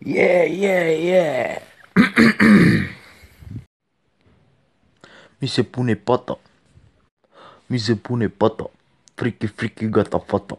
Yeah, yeah, yeah. Mi se pune pata. Mi se pune pata. Friki, friki, gata, fata.